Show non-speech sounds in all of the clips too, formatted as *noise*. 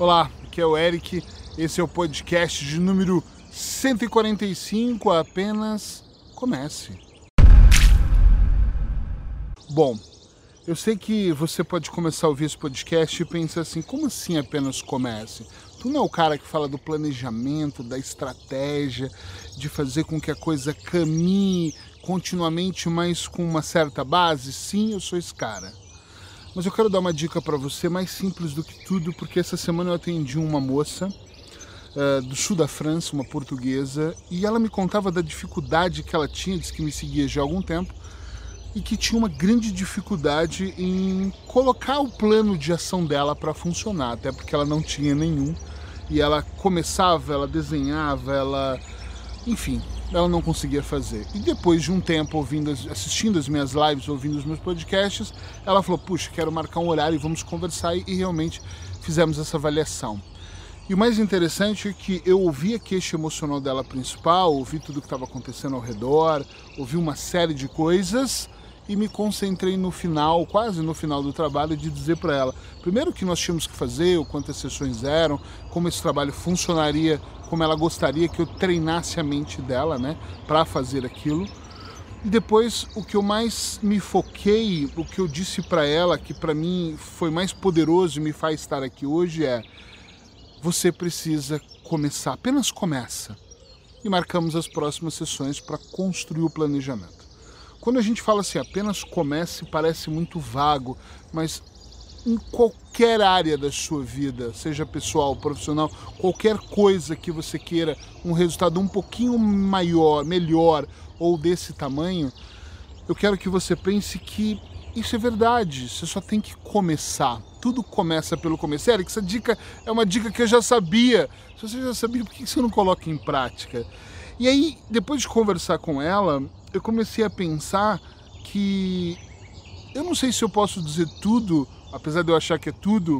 Olá, aqui é o Eric. Esse é o podcast de número 145. Apenas comece. Bom, eu sei que você pode começar a ouvir esse podcast e pensar assim: como assim apenas comece? Tu não é o cara que fala do planejamento, da estratégia, de fazer com que a coisa caminhe continuamente, mas com uma certa base? Sim, eu sou esse cara. Mas eu quero dar uma dica para você mais simples do que tudo, porque essa semana eu atendi uma moça uh, do sul da França, uma portuguesa, e ela me contava da dificuldade que ela tinha, disse que me seguia já há algum tempo, e que tinha uma grande dificuldade em colocar o plano de ação dela para funcionar, até porque ela não tinha nenhum. E ela começava, ela desenhava, ela. Enfim, ela não conseguia fazer. E depois de um tempo ouvindo, assistindo as minhas lives, ouvindo os meus podcasts, ela falou: Puxa, quero marcar um horário e vamos conversar. E realmente fizemos essa avaliação. E o mais interessante é que eu ouvi a queixa emocional dela principal, ouvi tudo o que estava acontecendo ao redor, ouvi uma série de coisas e me concentrei no final, quase no final do trabalho, de dizer para ela, primeiro o que nós tínhamos que fazer, o quantas sessões eram, como esse trabalho funcionaria, como ela gostaria que eu treinasse a mente dela, né, para fazer aquilo. E depois o que eu mais me foquei, o que eu disse para ela, que para mim foi mais poderoso e me faz estar aqui hoje é: você precisa começar, apenas começa. E marcamos as próximas sessões para construir o planejamento. Quando a gente fala assim, apenas comece, parece muito vago, mas em qualquer área da sua vida, seja pessoal, profissional, qualquer coisa que você queira um resultado um pouquinho maior, melhor ou desse tamanho, eu quero que você pense que isso é verdade, você só tem que começar. Tudo começa pelo começo. Eric, essa dica é uma dica que eu já sabia. Se você já sabia, por que você não coloca em prática? E aí, depois de conversar com ela, eu comecei a pensar que eu não sei se eu posso dizer tudo, apesar de eu achar que é tudo.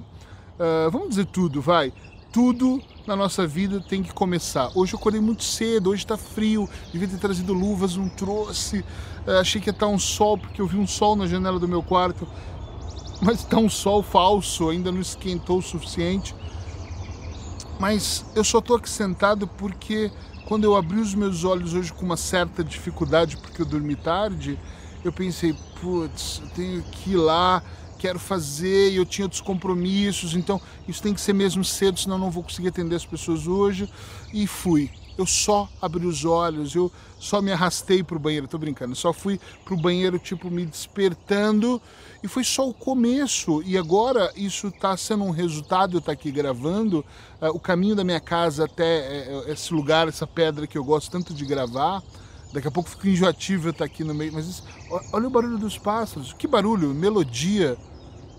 Uh, vamos dizer tudo, vai. Tudo na nossa vida tem que começar. Hoje eu acordei muito cedo, hoje está frio, devia ter trazido luvas, não trouxe. Uh, achei que ia estar um sol, porque eu vi um sol na janela do meu quarto, mas está um sol falso, ainda não esquentou o suficiente. Mas eu só estou aqui sentado porque quando eu abri os meus olhos hoje com uma certa dificuldade, porque eu dormi tarde, eu pensei, putz, eu tenho que ir lá, quero fazer, e eu tinha outros compromissos, então isso tem que ser mesmo cedo, senão não vou conseguir atender as pessoas hoje. E fui. Eu só abri os olhos, eu só me arrastei para o banheiro, tô brincando, só fui para o banheiro, tipo, me despertando, e foi só o começo. E agora isso está sendo um resultado, eu estar tá aqui gravando, uh, o caminho da minha casa até uh, esse lugar, essa pedra que eu gosto tanto de gravar. Daqui a pouco fico enjoativo eu estar tá aqui no meio, mas isso, olha o barulho dos pássaros, que barulho, melodia.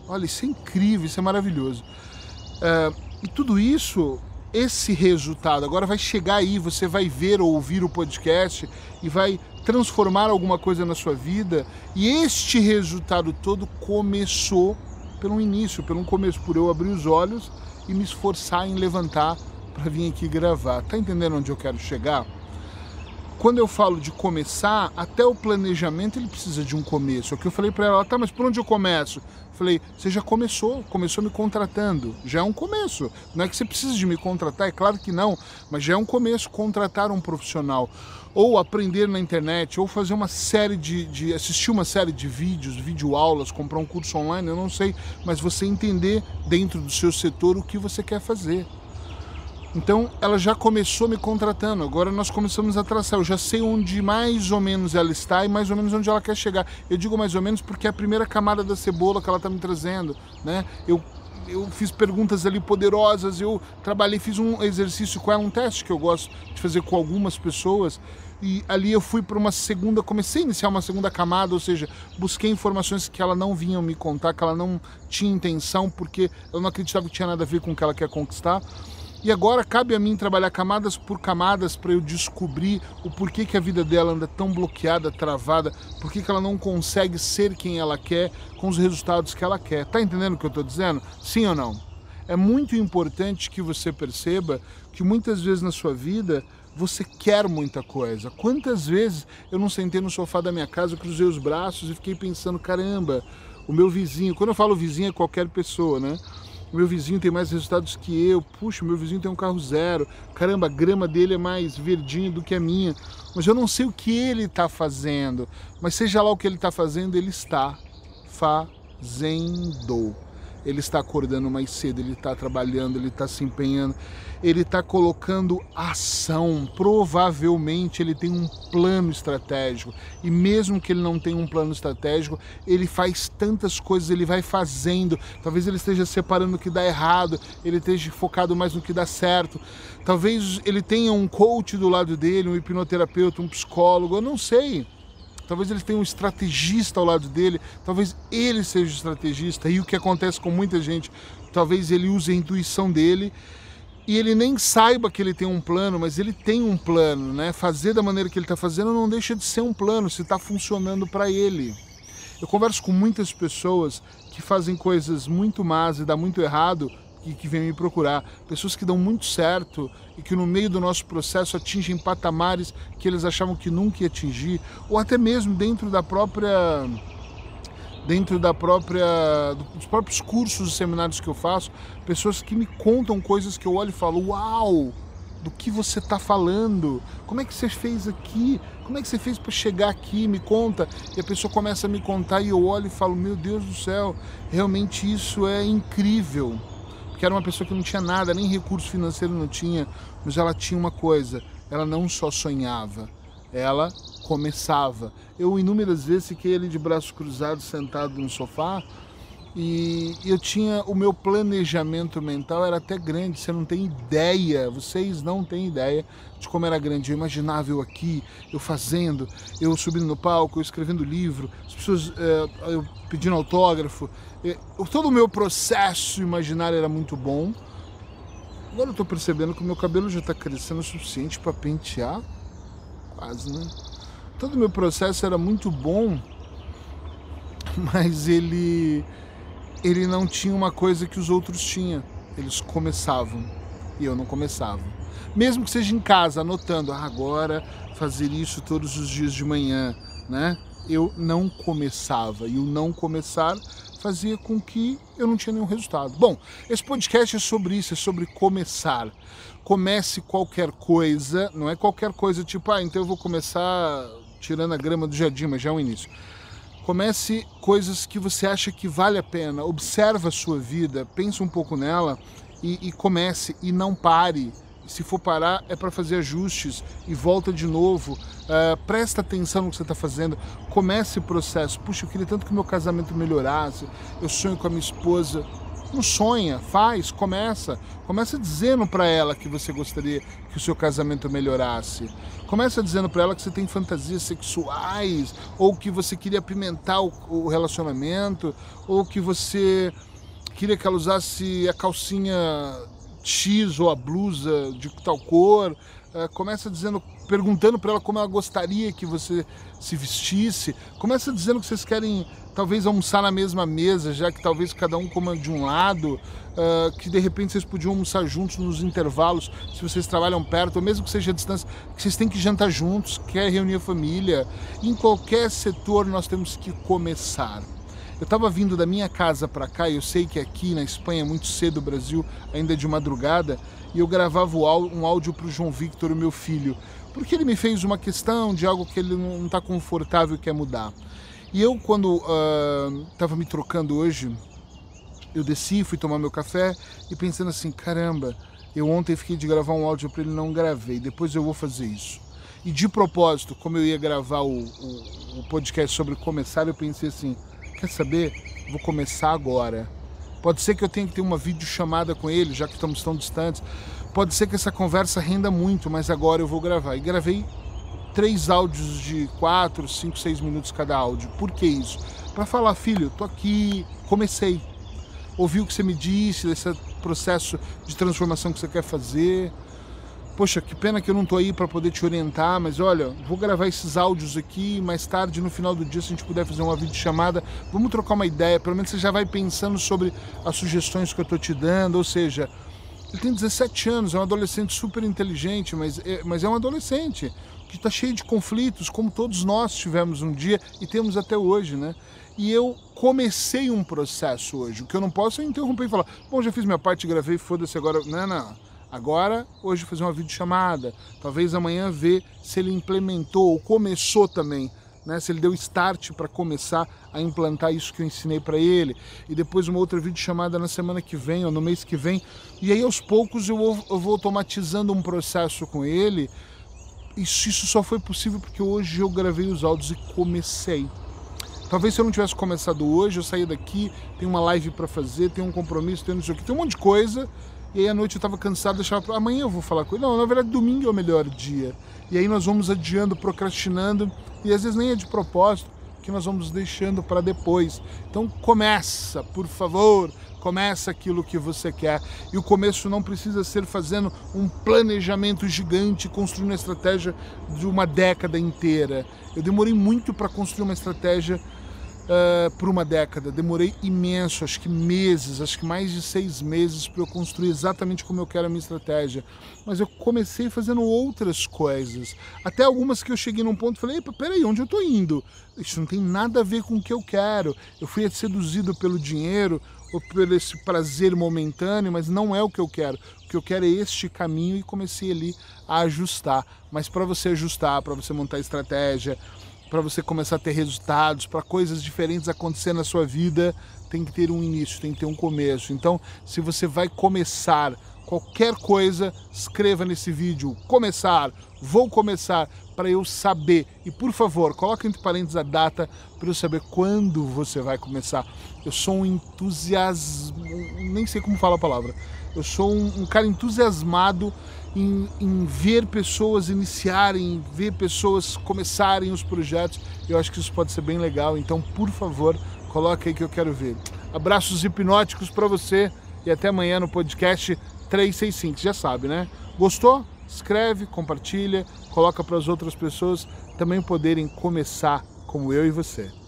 Olha, isso é incrível, isso é maravilhoso. Uh, e tudo isso esse resultado. Agora vai chegar aí, você vai ver ou ouvir o podcast e vai transformar alguma coisa na sua vida. E este resultado todo começou pelo início, pelo começo, por eu abrir os olhos e me esforçar em levantar para vir aqui gravar. Tá entendendo onde eu quero chegar? Quando eu falo de começar, até o planejamento ele precisa de um começo. É o que eu falei para ela, tá, mas por onde eu começo? Falei, você já começou, começou me contratando. Já é um começo. Não é que você precisa de me contratar, é claro que não, mas já é um começo contratar um profissional. Ou aprender na internet, ou fazer uma série de, de assistir uma série de vídeos, videoaulas, comprar um curso online, eu não sei, mas você entender dentro do seu setor o que você quer fazer. Então ela já começou me contratando, agora nós começamos a traçar. Eu já sei onde mais ou menos ela está e mais ou menos onde ela quer chegar. Eu digo mais ou menos porque é a primeira camada da cebola que ela está me trazendo. Né? Eu, eu fiz perguntas ali poderosas, eu trabalhei, fiz um exercício com ela, um teste que eu gosto de fazer com algumas pessoas. E ali eu fui para uma segunda, comecei a iniciar uma segunda camada, ou seja, busquei informações que ela não vinha me contar, que ela não tinha intenção, porque eu não acreditava que tinha nada a ver com o que ela quer conquistar. E agora cabe a mim trabalhar camadas por camadas para eu descobrir o porquê que a vida dela anda tão bloqueada, travada, por que ela não consegue ser quem ela quer com os resultados que ela quer. Tá entendendo o que eu estou dizendo? Sim ou não? É muito importante que você perceba que muitas vezes na sua vida você quer muita coisa. Quantas vezes eu não sentei no sofá da minha casa, cruzei os braços e fiquei pensando, caramba, o meu vizinho, quando eu falo vizinho é qualquer pessoa, né? Meu vizinho tem mais resultados que eu, puxa, meu vizinho tem um carro zero, caramba, a grama dele é mais verdinha do que a minha, mas eu não sei o que ele está fazendo, mas seja lá o que ele está fazendo, ele está fazendo ele está acordando mais cedo, ele está trabalhando, ele está se empenhando, ele está colocando ação. Provavelmente ele tem um plano estratégico. E mesmo que ele não tenha um plano estratégico, ele faz tantas coisas, ele vai fazendo. Talvez ele esteja separando o que dá errado, ele esteja focado mais no que dá certo. Talvez ele tenha um coach do lado dele, um hipnoterapeuta, um psicólogo, eu não sei talvez ele tenha um estrategista ao lado dele, talvez ele seja o estrategista. E o que acontece com muita gente, talvez ele use a intuição dele e ele nem saiba que ele tem um plano, mas ele tem um plano, né? Fazer da maneira que ele está fazendo não deixa de ser um plano, se está funcionando para ele. Eu converso com muitas pessoas que fazem coisas muito más e dá muito errado que, vêm me procurar, pessoas que dão muito certo e que no meio do nosso processo atingem patamares que eles achavam que nunca ia atingir, ou até mesmo dentro da própria dentro da própria dos próprios cursos e seminários que eu faço, pessoas que me contam coisas que eu olho e falo: "Uau! Do que você está falando? Como é que você fez aqui? Como é que você fez para chegar aqui? Me conta". E a pessoa começa a me contar e eu olho e falo: "Meu Deus do céu, realmente isso é incrível" que era uma pessoa que não tinha nada, nem recurso financeiro não tinha, mas ela tinha uma coisa, ela não só sonhava, ela começava. Eu inúmeras vezes fiquei ali de braços cruzados, sentado no sofá, e eu tinha o meu planejamento mental era até grande, você não tem ideia, vocês não têm ideia de como era grande. Eu imaginava eu aqui, eu fazendo, eu subindo no palco, eu escrevendo livro, as pessoas é, eu pedindo autógrafo. É, todo o meu processo imaginário era muito bom. Agora eu estou percebendo que o meu cabelo já está crescendo o suficiente para pentear, quase, né? Todo o meu processo era muito bom, *laughs* mas ele ele não tinha uma coisa que os outros tinham. Eles começavam e eu não começava. Mesmo que seja em casa, anotando, ah, agora fazer isso todos os dias de manhã, né? Eu não começava e o não começar fazia com que eu não tinha nenhum resultado. Bom, esse podcast é sobre isso, é sobre começar. Comece qualquer coisa, não é qualquer coisa tipo, ah, então eu vou começar tirando a grama do jardim, mas já é o início. Comece coisas que você acha que vale a pena. Observa a sua vida, pense um pouco nela e, e comece e não pare. Se for parar, é para fazer ajustes e volta de novo. Uh, presta atenção no que você está fazendo. Comece o processo. Puxa, eu queria tanto que meu casamento melhorasse. Eu sonho com a minha esposa. Não sonha, faz, começa. Começa dizendo para ela que você gostaria que o seu casamento melhorasse. Começa dizendo para ela que você tem fantasias sexuais, ou que você queria apimentar o, o relacionamento, ou que você queria que ela usasse a calcinha X ou a blusa de tal cor. É, começa dizendo, perguntando para ela como ela gostaria que você se vestisse. Começa dizendo que vocês querem talvez almoçar na mesma mesa, já que talvez cada um coma de um lado, uh, que de repente vocês podiam almoçar juntos nos intervalos, se vocês trabalham perto, ou mesmo que seja a distância, que vocês têm que jantar juntos, quer reunir a família. Em qualquer setor nós temos que começar. Eu estava vindo da minha casa para cá, e eu sei que aqui na Espanha é muito cedo, o Brasil ainda é de madrugada, e eu gravava um áudio para o João Victor, o meu filho, porque ele me fez uma questão de algo que ele não está confortável e quer mudar. E eu, quando estava uh, me trocando hoje, eu desci, fui tomar meu café e pensando assim: caramba, eu ontem fiquei de gravar um áudio para ele, não gravei, depois eu vou fazer isso. E de propósito, como eu ia gravar o, o, o podcast sobre começar, eu pensei assim: quer saber? Vou começar agora. Pode ser que eu tenha que ter uma videochamada com ele, já que estamos tão distantes. Pode ser que essa conversa renda muito, mas agora eu vou gravar. E gravei três áudios de quatro, cinco, seis minutos cada áudio. Por que isso? Para falar, filho, tô aqui, comecei. Ouvi o que você me disse, desse processo de transformação que você quer fazer. Poxa, que pena que eu não tô aí para poder te orientar, mas olha, vou gravar esses áudios aqui, mais tarde, no final do dia, se a gente puder fazer uma videochamada, vamos trocar uma ideia, pelo menos você já vai pensando sobre as sugestões que eu tô te dando, ou seja, ele tem 17 anos, é um adolescente super inteligente, mas é, mas é um adolescente que está cheio de conflitos, como todos nós tivemos um dia e temos até hoje, né? E eu comecei um processo hoje. O que eu não posso é interromper e falar, bom, já fiz minha parte, gravei, foda-se agora. Não, não. Agora, hoje fazer uma videochamada, talvez amanhã ver se ele implementou ou começou também né, se ele deu start para começar a implantar isso que eu ensinei para ele, e depois uma outra videochamada na semana que vem ou no mês que vem, e aí aos poucos eu vou, eu vou automatizando um processo com ele, isso, isso só foi possível porque hoje eu gravei os áudios e comecei. Talvez se eu não tivesse começado hoje, eu saía daqui, tem uma live para fazer, tem um compromisso, tem, não tem um monte de coisa, e aí à noite eu estava cansado, deixava para amanhã eu vou falar com ele. Não, na verdade domingo é o melhor dia. E aí nós vamos adiando, procrastinando e às vezes nem é de propósito que nós vamos deixando para depois. Então começa, por favor, começa aquilo que você quer. E o começo não precisa ser fazendo um planejamento gigante, construindo uma estratégia de uma década inteira. Eu demorei muito para construir uma estratégia uh, por uma década. Demorei imenso, acho que meses, acho que mais de seis meses para eu construir exatamente como eu quero a minha estratégia. Mas eu comecei fazendo outras coisas. Até algumas que eu cheguei num ponto e falei, peraí, onde eu estou indo? Isso não tem nada a ver com o que eu quero. Eu fui seduzido pelo dinheiro ou por esse prazer momentâneo, mas não é o que eu quero. O que eu quero é este caminho e comecei ali a ajustar. Mas para você ajustar, para você montar estratégia, para você começar a ter resultados, para coisas diferentes acontecer na sua vida, tem que ter um início, tem que ter um começo. Então, se você vai começar qualquer coisa, escreva nesse vídeo começar, vou começar para eu saber. E por favor, coloque entre parênteses a data para eu saber quando você vai começar. Eu sou um entusiasmo, nem sei como fala a palavra. Eu sou um, um cara entusiasmado em, em, ver pessoas iniciarem, ver pessoas começarem os projetos. Eu acho que isso pode ser bem legal. Então, por favor, coloque aí que eu quero ver. Abraços hipnóticos para você e até amanhã no podcast 365. Já sabe, né? Gostou? Escreve, compartilha, coloca para as outras pessoas também poderem começar como eu e você.